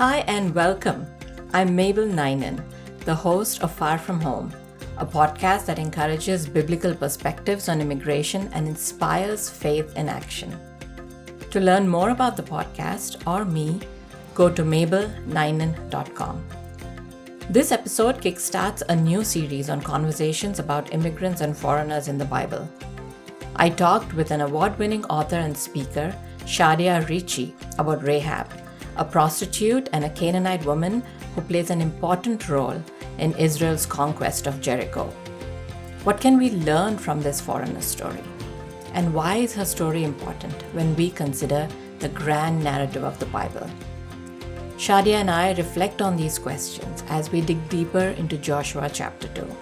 Hi and welcome. I'm Mabel Ninan, the host of Far From Home, a podcast that encourages biblical perspectives on immigration and inspires faith in action. To learn more about the podcast or me, go to mabelninan.com. This episode kickstarts a new series on conversations about immigrants and foreigners in the Bible. I talked with an award winning author and speaker, Shadia Hrichi, about Rahab a prostitute and a Canaanite woman who plays an important role in Israel's conquest of Jericho. What can we learn from this foreigner story? And why is her story important when we consider the grand narrative of the Bible? Shadia and I reflect on these questions as we dig deeper into Joshua chapter 2.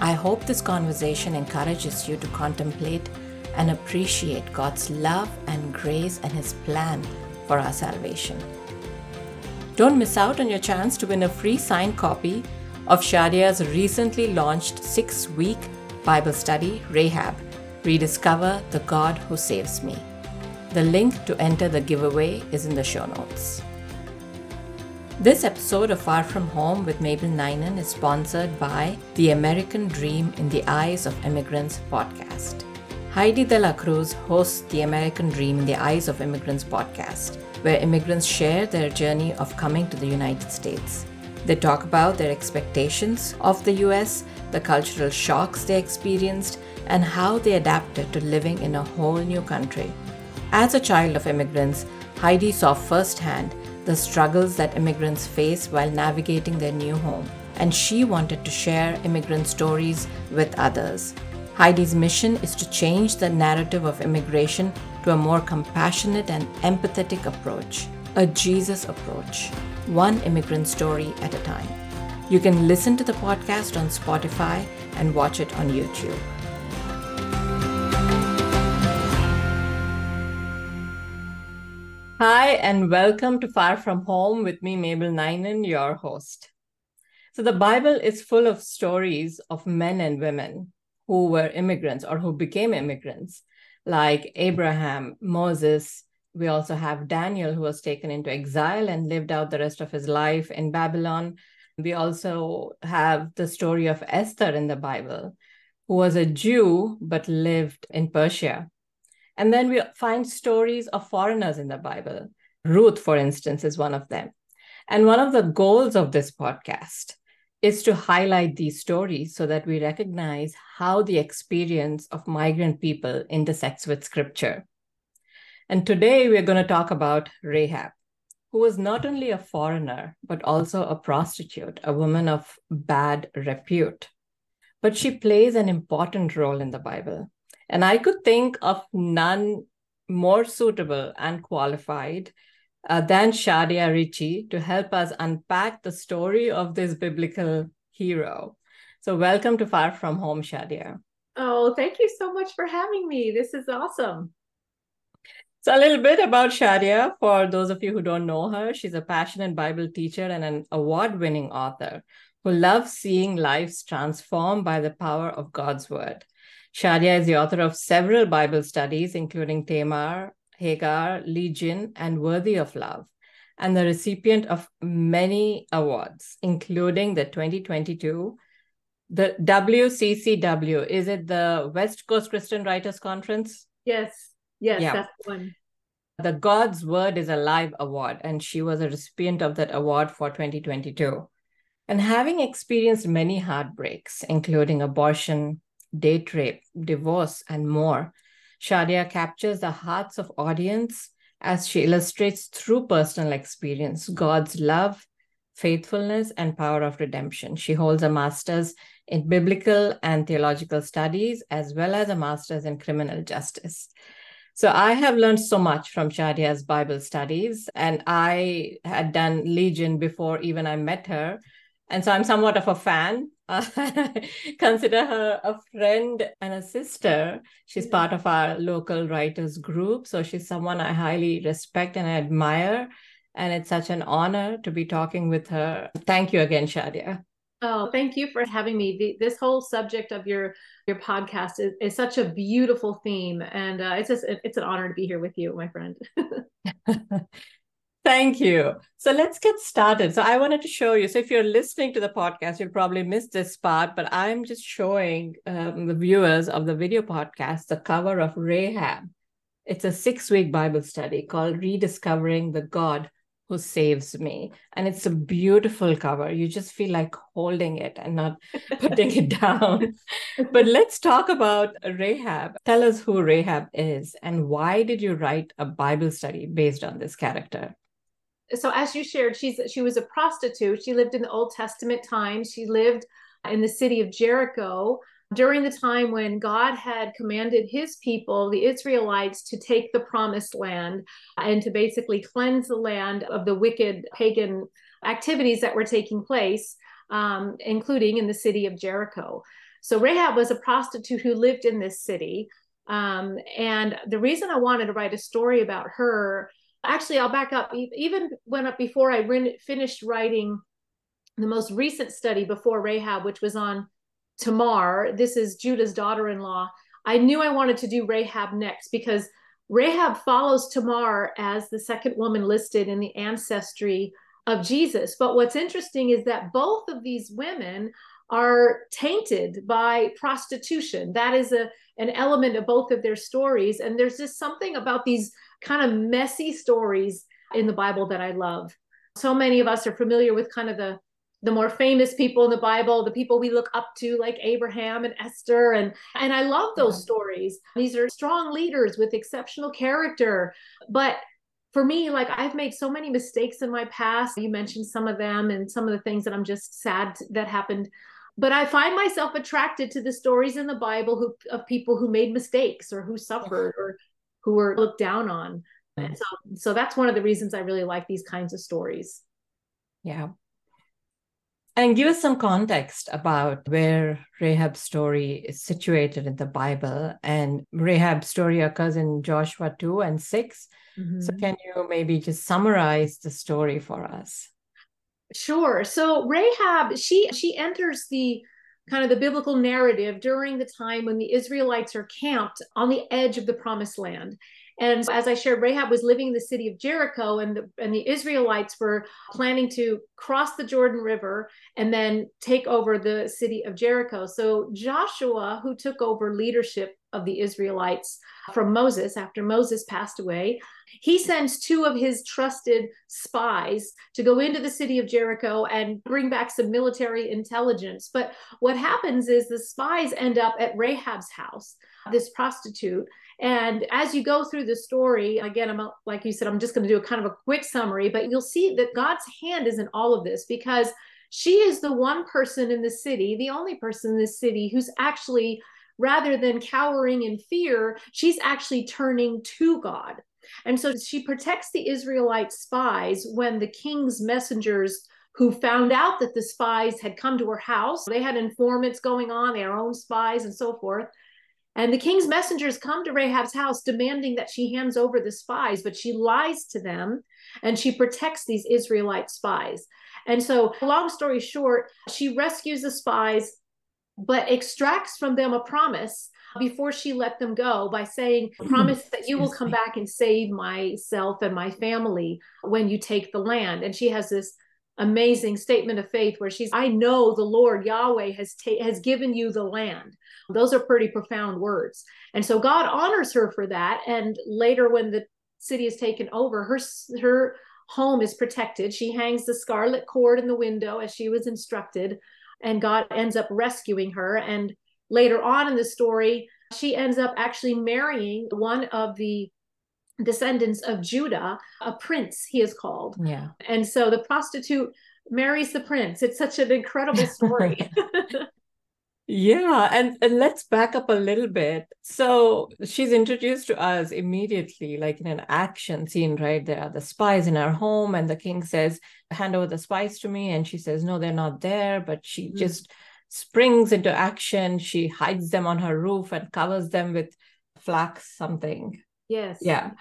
I hope this conversation encourages you to contemplate and appreciate God's love and grace and His plan for our salvation. Don't miss out on your chance to win a free signed copy of Shadia's recently launched six week Bible study, Rahab Rediscover the God Who Saves Me. The link to enter the giveaway is in the show notes. This episode of Far From Home with Mabel Ninan is sponsored by the American Dream in the Eyes of Immigrants podcast. Heidi de la Cruz hosts the American Dream in the Eyes of Immigrants podcast, where immigrants share their journey of coming to the United States. They talk about their expectations of the US, the cultural shocks they experienced, and how they adapted to living in a whole new country. As a child of immigrants, Heidi saw firsthand the struggles that immigrants face while navigating their new home, and she wanted to share immigrant stories with others. Heidi's mission is to change the narrative of immigration to a more compassionate and empathetic approach, a Jesus approach, one immigrant story at a time. You can listen to the podcast on Spotify and watch it on YouTube. Hi, and welcome to Far From Home with me, Mabel Ninan, your host. So, the Bible is full of stories of men and women who were immigrants or who became immigrants, like Abraham, Moses. We also have Daniel, who was taken into exile and lived out the rest of his life in Babylon. We also have the story of Esther in the Bible, who was a Jew but lived in Persia. And then we find stories of foreigners in the Bible. Ruth, for instance, is one of them. And one of the goals of this podcast is to highlight these stories so that we recognize how the experience of migrant people intersects with scripture. And today we're going to talk about Rahab, who was not only a foreigner, but also a prostitute, a woman of bad repute. But she plays an important role in the Bible. And I could think of none more suitable and qualified uh, than Shadia Hrichi to help us unpack the story of this biblical hero. So, welcome to Far From Home, Shadia. Oh, thank you so much for having me. This is awesome. So, a little bit about Shadia for those of you who don't know her. She's a passionate Bible teacher and an award winning author who loves seeing lives transformed by the power of God's word. Shadia is the author of several Bible studies, including Tamar, Hagar, Legion, and Worthy of Love, and the recipient of many awards, including the 2022 the WCCW. Is it the West Coast Christian Writers Conference? Yes, yes, yeah. that's one. The God's Word is Alive Award, and she was a recipient of that award for 2022. And having experienced many heartbreaks, including abortion, date rape, divorce, and more, Shadia captures the hearts of audience as she illustrates through personal experience God's love, faithfulness, and power of redemption. She holds a master's in biblical and theological studies, as well as a master's in criminal justice. So I have learned so much from Shadia's Bible studies, and I had done Legion before even I met her. And so I'm somewhat of a fan consider her a friend and a sister. She's part of our local writers group. So she's someone I highly respect and I admire. And it's such an honor to be talking with her. Thank you again, Shadia. Oh, thank you for having me. The, this whole subject of your your podcast is, is such a beautiful theme, and uh, it's just it's an honor to be here with you, my friend. Thank you. So let's get started. So I wanted to show you. So if you're listening to the podcast, you'll probably miss this part, but I'm just showing um, the viewers of the video podcast the cover of Rahab. It's a six week Bible study called Rediscovering the God Who Saves Me. And it's a beautiful cover. You just feel like holding it and not putting it down. But let's talk about Rahab. Tell us who Rahab is and why did you write a Bible study based on this character? So as you shared she's she was a prostitute. She lived in the old testament times. She lived in the city of jericho during the time when god had commanded his people the israelites to take the promised land and to basically cleanse the land of the wicked pagan activities that were taking place um, including in the city of jericho. So rahab was a prostitute who lived in this city. Um, and the reason i wanted to write a story about her actually i'll back up. Even when up before i finished writing the most recent study before rahab which was on tamar. This is judah's daughter-in-law. I knew i wanted to do rahab next because rahab follows tamar as the second woman listed in the ancestry of jesus. But what's interesting is that both of these women are tainted by prostitution. That is a an element of both of their stories. And there's just something about these kind of messy stories in the Bible that I love. So many of us are familiar with kind of the the more famous people in the Bible, the people we look up to like Abraham and Esther and and I love those stories. These are strong leaders with exceptional character. But for me, like I've made so many mistakes in my past. You mentioned some of them and some of the things that I'm just sad that happened. But I find myself attracted to the stories in the Bible who, of people who made mistakes or who suffered or who were looked down on. Mm. So, so that's one of the reasons I really like these kinds of stories. Yeah. And give us some context about where Rahab's story is situated in the Bible. And Rahab's story occurs in Joshua 2 and 6. Mm-hmm. So, can you maybe just summarize the story for us? Sure. So Rahab, she she enters the kind of the biblical narrative during the time when the Israelites are camped on the edge of the promised land. And as I shared, Rahab was living in the city of Jericho, and the, and the Israelites were planning to cross the Jordan River and then take over the city of Jericho. So Joshua, who took over leadership of the Israelites from Moses after Moses passed away, he sends two of his trusted spies to go into the city of Jericho and bring back some military intelligence. But what happens is the spies end up at Rahab's house, this prostitute. And as you go through the story, again, I'm like you said, I'm just going to do a kind of a quick summary, but you'll see that God's hand is in all of this because she is the one person in the city, the only person in the city who's actually rather than cowering in fear, she's actually turning to God. And so she protects the Israelite spies when the king's messengers who found out that the spies had come to her house, they had informants going on, their own spies and so forth. And the king's messengers come to Rahab's house demanding that she hands over the spies, but she lies to them and she protects these Israelite spies. And so, long story short, she rescues the spies, but extracts from them a promise before she let them go by saying, Promise that you will come back and save myself and my family when you take the land. And she has this amazing statement of faith where she's i know the lord yahweh has ta- has given you the land those are pretty profound words and so god honors her for that and later when the city is taken over her her home is protected she hangs the scarlet cord in the window as she was instructed and god ends up rescuing her and later on in the story, she ends up actually marrying one of the descendants of Judah, a prince, he is called. Yeah. And so the prostitute marries the prince. It's such an incredible story. Yeah. And, and let's back up a little bit. So she's introduced to us immediately, like in an action scene, right? There are the spies in our home, and the king says, Hand over the spies to me. And she says, No, they're not there. But she mm-hmm. just springs into action. She hides them on her roof and covers them with flax something. Yes. Yeah.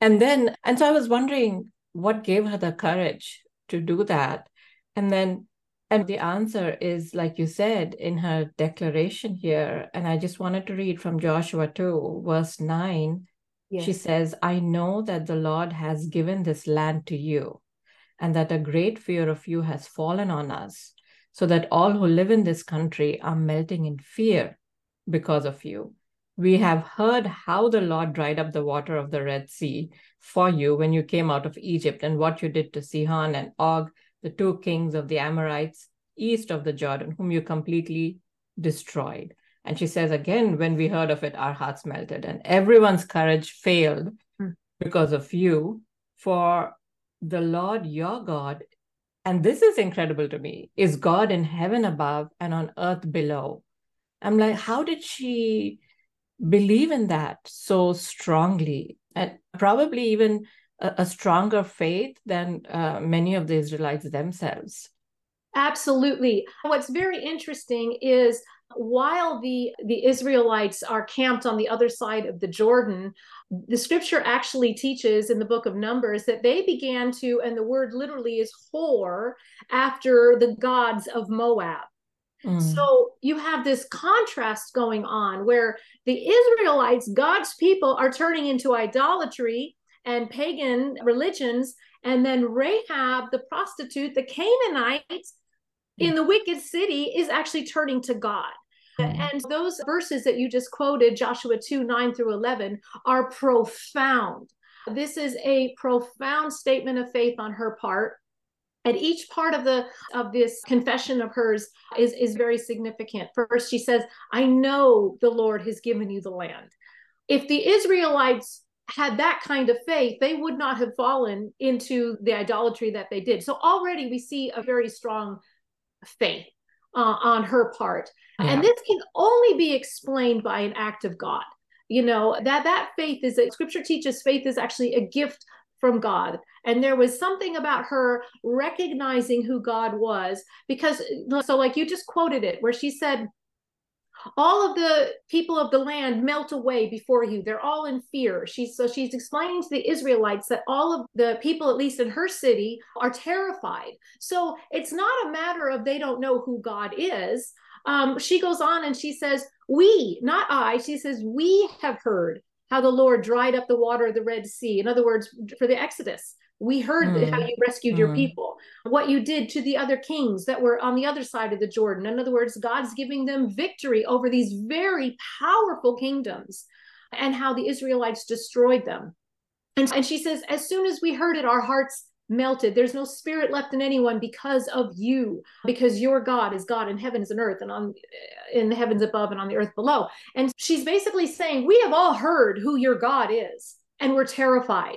And then, and so I was wondering what gave her the courage to do that. And then, and the answer is, like you said, in her declaration here. And I just wanted to read from Joshua 2, verse 9. Yes. She says, I know that the Lord has given this land to you, and that a great fear of you has fallen on us, so that all who live in this country are melting in fear because of you. We have heard how the Lord dried up the water of the Red Sea for you when you came out of Egypt, and what you did to Sihon and Og, the two kings of the Amorites east of the Jordan, whom you completely destroyed. And she says again, when we heard of it, our hearts melted, and everyone's courage failed mm. because of you. For the Lord your God, and this is incredible to me, is God in heaven above and on earth below. I'm like, how did she believe in that so strongly? And probably even a, a stronger faith than uh, many of the Israelites themselves. Absolutely. What's very interesting is while the the Israelites are camped on the other side of the Jordan, the scripture actually teaches in the book of Numbers that they began to, and the word literally is whore, after the gods of Moab. Mm. So you have this contrast going on where the Israelites, God's people, are turning into idolatry and pagan religions. And then Rahab, the prostitute, the Canaanite, in the wicked city is actually turning to God. Mm-hmm. And those verses that you just quoted, Joshua 2 9 through 11, are profound. This is a profound statement of faith on her part. And each part of the of this confession of hers is, is very significant. First, she says, I know the Lord has given you the land. If the Israelites had that kind of faith, they would not have fallen into the idolatry that they did. So already we see a very strong faith uh, on her part. Yeah. And this can only be explained by an act of God. You know, that that faith is that scripture teaches faith is actually a gift from God. And there was something about her recognizing who God was because so like you just quoted it where she said all of the people of the land melt away before you. They're all in fear. She's so she's explaining to the israelites that all of the people at least in her city are terrified. So it's not a matter of they don't know who god is. Um, she goes on and she says we not i she says we have heard how the lord dried up the water of the red sea. In other words for the exodus we heard mm. how you rescued mm. your people, what you did to the other kings that were on the other side of the Jordan. In other words, God's giving them victory over these very powerful kingdoms and how the Israelites destroyed them. And, and she says, as soon as we heard it, our hearts melted. There's no spirit left in anyone because of you, because your God is God in heavens and earth and on in the heavens above and on the earth below. And she's basically saying, We have all heard who your God is, and we're terrified.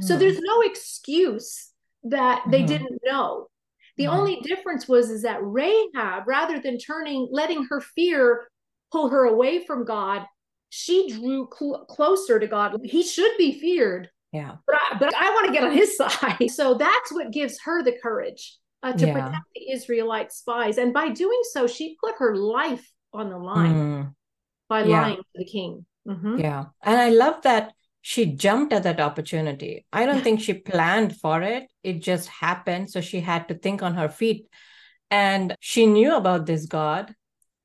So hmm. there's no excuse that they mm-hmm. didn't know. The mm-hmm. only difference was is that Rahab, rather than turning, letting her fear pull her away from God, she drew cl- closer to God. He should be feared. Yeah. But I, but I want to get on his side. So that's what gives her the courage uh, to yeah. protect the Israelite spies. And by doing so, she put her life on the line mm. by yeah. lying to the king. Mm-hmm. Yeah. And I love that she jumped at that opportunity. I don't think she planned for it. It just happened. So she had to think on her feet. And she knew about this God.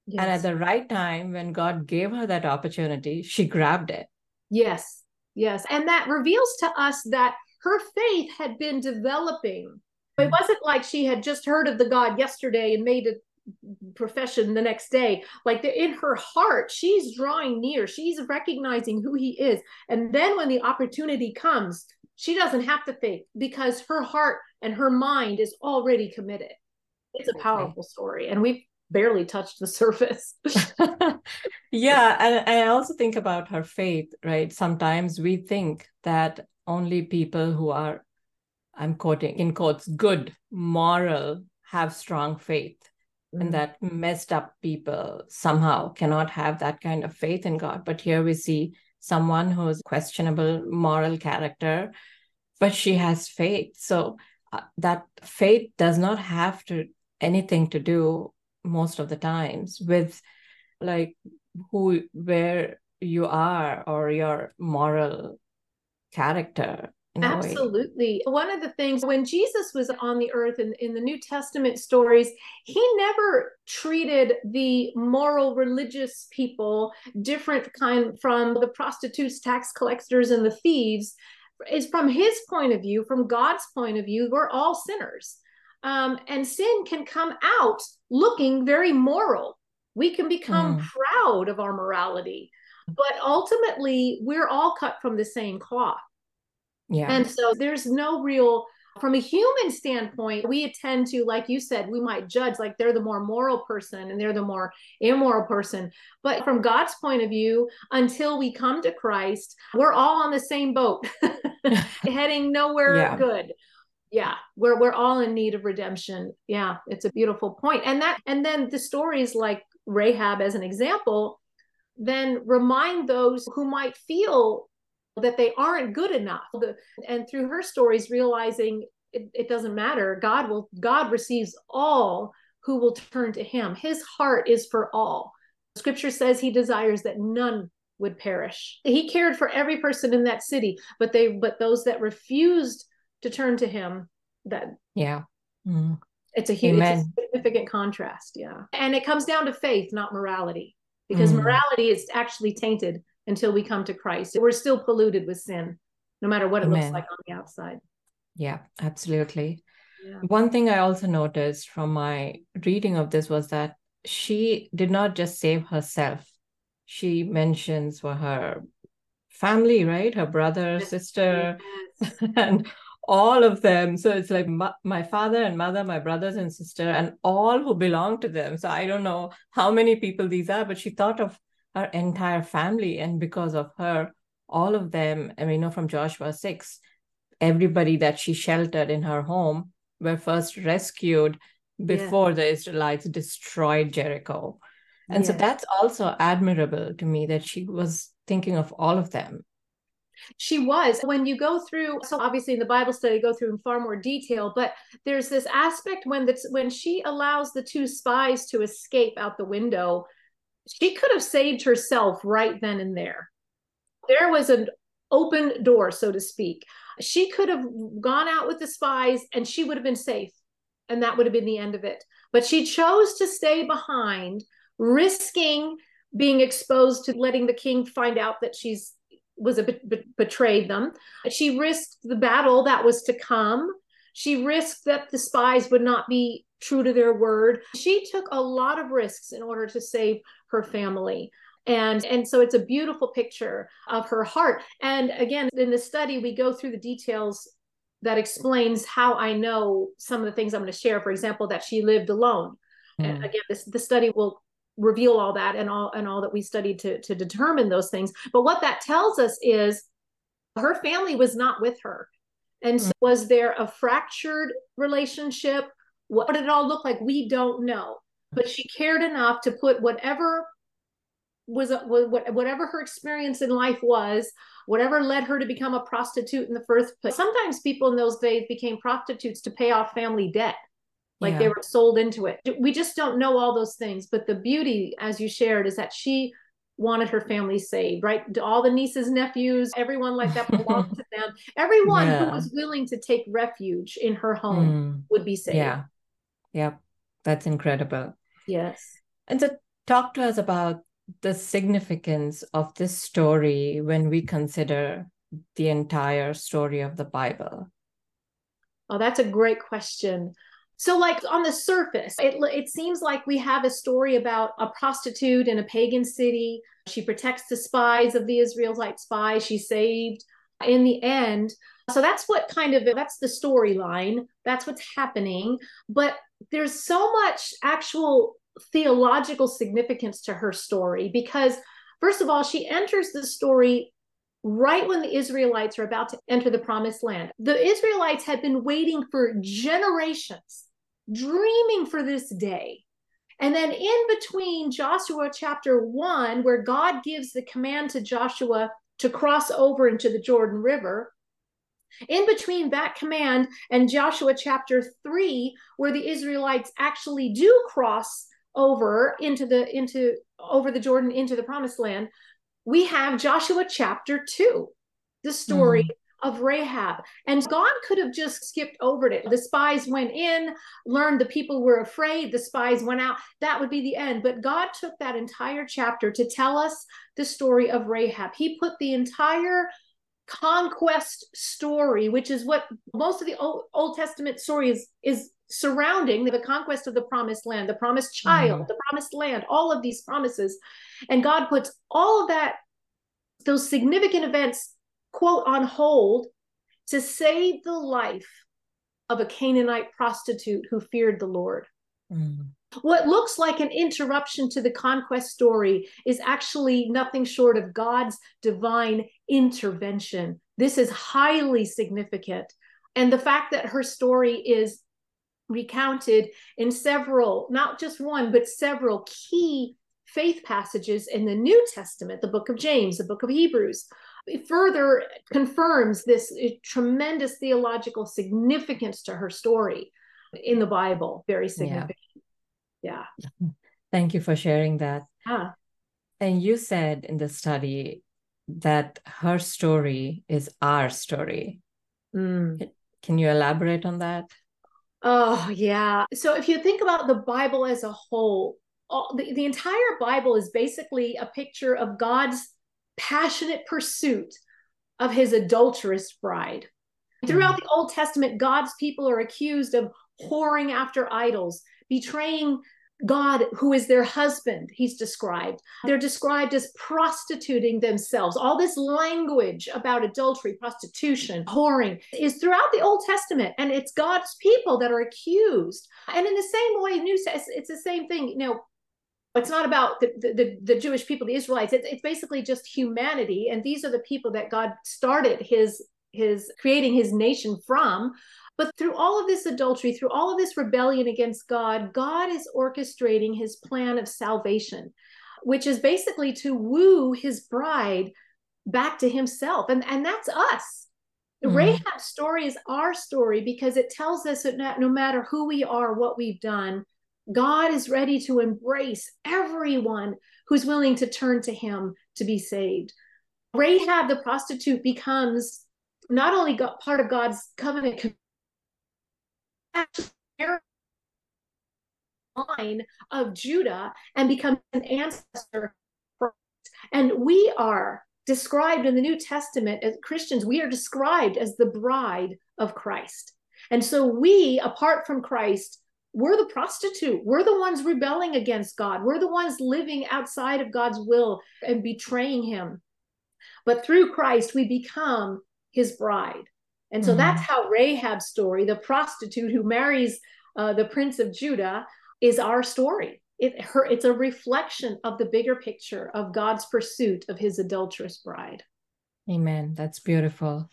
Yes. And at the right time, when God gave her that opportunity, she grabbed it. Yes, yes. And that reveals to us that her faith had been developing. It mm. wasn't like she had just heard of the God yesterday and made it profession the next day. Like the, in her heart she's drawing near. She's recognizing who he is. And then when the opportunity comes she doesn't have to think because her heart and her mind is already committed. It's a powerful story and we've barely touched the surface. Yeah and i also think about her faith right? Sometimes we think that only people who are i'm quoting in quotes good moral have strong faith mm. and that messed up people somehow cannot have that kind of faith in God. But here we see someone who's questionable moral character, but she has faith. So uh, that faith does not have to anything to do most of the times with like who where you are or your moral character Absolutely. One of the things when Jesus was on the earth in, in the New Testament stories, he never treated the moral religious people different kind from the prostitutes, tax collectors, and the thieves. Is from his point of view, from God's point of view, we're all sinners. Um, and sin can come out looking very moral. We can become mm. proud of our morality, but ultimately, we're all cut from the same cloth. Yeah. And so there's no real from a human standpoint, we tend to, like you said, we might judge like they're the more moral person and they're the more immoral person. But from God's point of view, until we come to Christ, we're all on the same boat, heading nowhere yeah. good. Yeah, we're we're all in need of redemption. Yeah, it's a beautiful point. And that and then the stories like Rahab as an example, then remind those who might feel that they aren't good enough. And through her stories, realizing it, it doesn't matter. God will, God receives all who will turn to him. His heart is for all. Scripture says he desires that none would perish. He cared for every person in that city, but they, but those that refused to turn to him, that yeah, mm. it's a huge, it's a significant contrast. Yeah, and it comes down to faith, not morality, because mm. morality is actually tainted until we come to Christ. We're still polluted with sin, no matter what it Amen. looks like on the outside. Yeah, absolutely. Yeah. One thing I also noticed from my reading of this was that she did not just save herself. She mentions for her family, right? Her brother, sister, yes. and all of them. So it's like my, my, father and mother, my brothers and sister, and all who belong to them. So I don't know how many people these are, but she thought of her entire family. And because of her, all of them, I mean, you know, from Joshua 6, everybody that she sheltered in her home were first rescued before yeah. the Israelites destroyed Jericho. And yeah. so that's also admirable to me that she was thinking of all of them. She was. When you go through, so obviously in the Bible study, go through in far more detail, but there's this aspect when that's when she allows the two spies to escape out the window she could have saved herself right then and there. There was an open door, so to speak. She could have gone out with the spies and she would have been safe. And that would have been the end of it. But she chose to stay behind, risking being exposed to letting the king find out that she's was a betrayed them. She risked the battle that was to come. She risked that the spies would not be true to their word. She took a lot of risks in order to save her family. And, and so it's a beautiful picture of her heart. And again, in the study, we go through the details that explains how I know some of the things I'm going to share. For example, that she lived alone. Mm. And again, this the study will reveal all that and all and all that we studied to to determine those things. But what that tells us is her family was not with her. And so was there a fractured relationship? What did it all look like? We don't know but she cared enough to put whatever was whatever her experience in life was whatever led her to become a prostitute in the first place. Sometimes people in those days became prostitutes to pay off family debt. Like yeah. they were sold into it. We just don't know all those things but the beauty as you shared is that she wanted her family saved right? All the nieces nephews everyone like that belonged to them. Everyone yeah. who was willing to take refuge in her home mm. would be saved. Yeah. Yep. That's incredible Yes. And so, talk to us about the significance of this story when we consider the entire story of the Bible. Oh, that's a great question. So, like on the surface, it, it seems like we have a story about a prostitute in a pagan city. She protects the spies of the Israelite spies. She's saved in the end. So that's what kind of that's the storyline. That's what's happening. But there's so much actual theological significance to her story because, first of all, she enters the story right when the Israelites are about to enter the promised land. The Israelites had been waiting for generations, dreaming for this day. And then in between Joshua chapter one, where God gives the command to Joshua to cross over into the Jordan River, in between that command and Joshua chapter 3 where the Israelites actually do cross over into the into over the Jordan into the promised land, we have Joshua chapter 2, the story mm. of Rahab. And God could have just skipped over it. The spies went in, learned the people were afraid, the spies went out. That would be the end. But God took that entire chapter to tell us the story of Rahab. He put the entire conquest story, which is what most of the Old, Old Testament story is, is surrounding the conquest of the promised land, the promised child, mm. the promised land, all of these promises. And God puts all of that, those significant events, quote, on hold to save the life of a Canaanite prostitute who feared the Lord. Mm. What looks like an interruption to the conquest story is actually nothing short of God's divine intervention. This is highly significant. And the fact that her story is recounted in several, not just one, but several key faith passages in the New Testament, the book of James, the book of Hebrews, it further confirms this tremendous theological significance to her story in the Bible. Very significant. Yeah. yeah. Thank you for sharing that. Yeah. And you said in the study that her story is our story. Mm. Can you elaborate on that? Oh, yeah. So if you think about the Bible as a whole, all, the, the entire Bible is basically a picture of God's passionate pursuit of his adulterous bride. Throughout mm. the Old Testament, God's people are accused of whoring after idols, betraying God, who is their husband, he's described. They're described as prostituting themselves. All this language about adultery, prostitution, whoring is throughout the Old Testament, and it's God's people that are accused. And in the same way, New it's the same thing. You know, it's not about the, the, the Jewish people, the Israelites. It's, it's basically just humanity, and these are the people that God started his his creating his nation from but through all of this adultery, through all of this rebellion against God, God is orchestrating his plan of salvation, which is basically to woo his bride back to himself. And, and that's us. Mm. Rahab's story is our story because it tells us that no matter who we are, what we've done, God is ready to embrace everyone who's willing to turn to him to be saved. Rahab the prostitute becomes not only part of God's covenant line of Judah and becomes an ancestor. And we are described in the New Testament as Christians, we are described as the bride of Christ. And so we, apart from Christ, we're the prostitute. We're the ones rebelling against God. We're the ones living outside of God's will and betraying Him. But through Christ, we become His bride. And so mm-hmm. that's how Rahab's story, the prostitute who marries uh, the prince of Judah, is our story. It, her, it's a reflection of the bigger picture of God's pursuit of his adulterous bride. Amen. That's beautiful.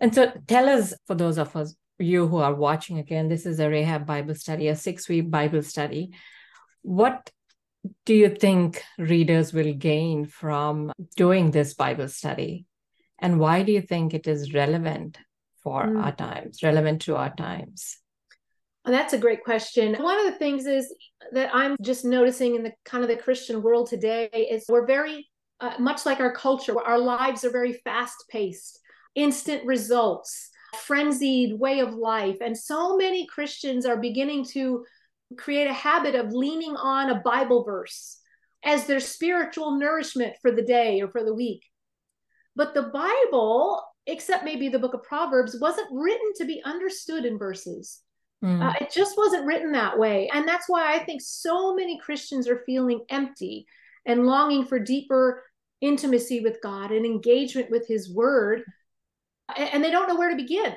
And so tell us, for those of us, you who are watching again, this is a Rahab Bible study, a six week Bible study. What do you think readers will gain from doing this Bible study? And why do you think it is relevant for mm. our times, relevant to our times? Oh, that's a great question. One of the things is that I'm just noticing in the kind of the Christian world today is we're very uh, much like our culture. Our lives are very fast paced, instant results, frenzied way of life, and so many Christians are beginning to create a habit of leaning on a Bible verse as their spiritual nourishment for the day or for the week. But the Bible except maybe the book of Proverbs, wasn't written to be understood in verses. Mm. Uh, it just wasn't written that way. And that's why I think so many Christians are feeling empty and longing for deeper intimacy with God and engagement with his word. And they don't know where to begin.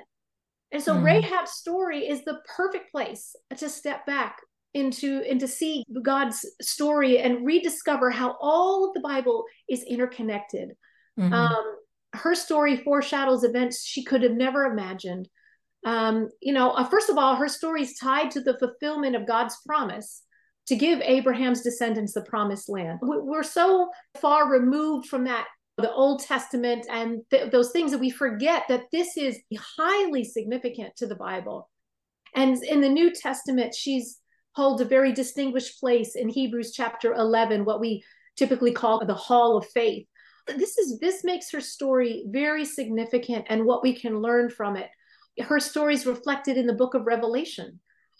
And so mm. Rahab's story is the perfect place to step back into and to see God's story and rediscover how all of the Bible is interconnected. Mm-hmm. Um, her story foreshadows events she could have never imagined. Um, you know, uh, first of all, her story is tied to the fulfillment of God's promise to give Abraham's descendants the promised land. We're so far removed from that, the Old Testament, and th- those things that we forget that this is highly significant to the Bible. And in the New Testament, she's holds a very distinguished place in Hebrews chapter 11, what we typically call the hall of faith this is this makes her story very significant and what we can learn from it. Her story is reflected in the book of revelation.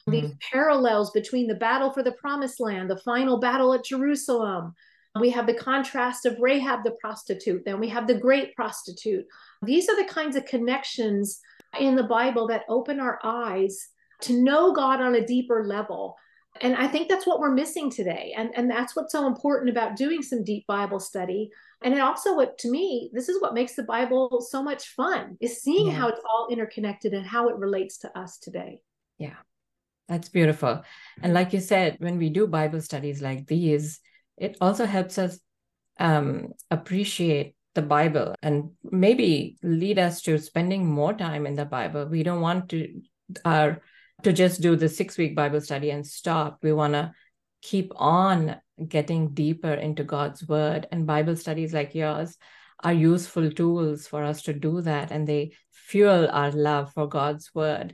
Mm-hmm. these parallels between the battle for the promised land the final battle at jerusalem. We have the contrast of rahab the prostitute then we have the great prostitute. These are the kinds of connections in the bible that open our eyes to know god on a deeper level. And i think that's what we're missing today. And and that's what's so important about doing some deep bible study and it also what to me this is what makes the bible so much fun is seeing yeah. how it's all interconnected and how it relates to us today yeah that's beautiful and like you said when we do bible studies like these it also helps us um, appreciate the bible and maybe lead us to spending more time in the bible we don't want to our to just do the six week Bible study and stop. We want to keep on getting deeper into God's word. And Bible studies like yours are useful tools for us to do that. And they fuel our love for God's word.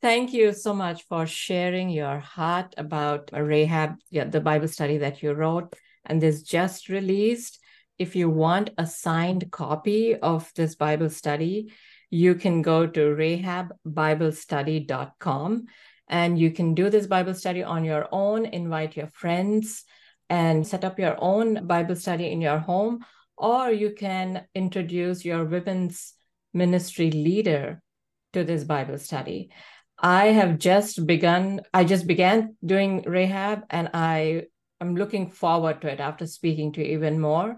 Thank you so much for sharing your heart about Rahab, the Bible study that you wrote and this just released. If you want a signed copy of this Bible study, you can go to rahabbiblestudy.com and you can do this Bible study on your own, invite your friends, and set up your own Bible study in your home, or you can introduce your women's ministry leader to this Bible study. I have just begun, I just began doing Rahab, and I am looking forward to it after speaking to even more.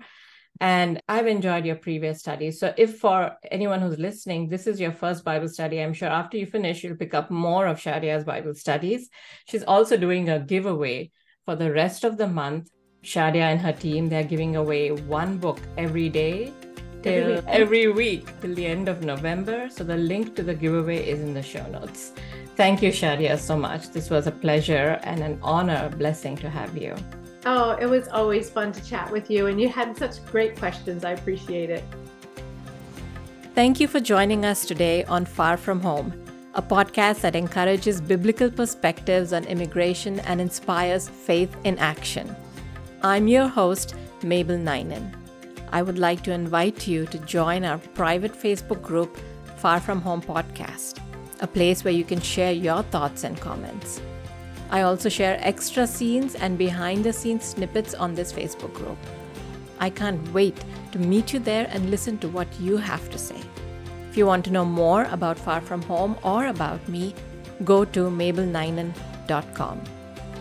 And I've enjoyed your previous studies. So, if for anyone who's listening, this is your first Bible study, I'm sure after you finish, you'll pick up more of Shadia's Bible studies. She's also doing a giveaway for the rest of the month. Shadia and her team, they're giving away one book every day till every, every week till the end of November. So, the link to the giveaway is in the show notes. Thank you, Shadia, so much. This was a pleasure and an honor, blessing to have you. Oh, it was always fun to chat with you, and you had such great questions. I appreciate it. Thank you for joining us today on Far From Home, a podcast that encourages biblical perspectives on immigration and inspires faith in action. I'm your host, Mabel Ninan. I would like to invite you to join our private Facebook group, Far From Home Podcast, a place where you can share your thoughts and comments. I also share extra scenes and behind the scenes snippets on this Facebook group. I can't wait to meet you there and listen to what you have to say. If you want to know more about Far From Home or about me, go to mabelninan.com.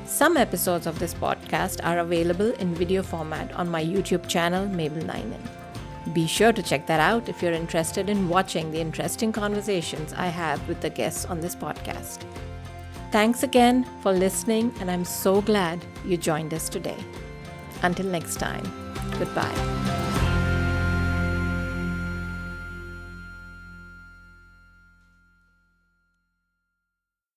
Some episodes of this podcast are available in video format on my YouTube channel, Mabel Ninan. Be sure to check that out if you're interested in watching the interesting conversations I have with the guests on this podcast. Thanks again for listening, and I'm so glad you joined us today. Until next time, goodbye.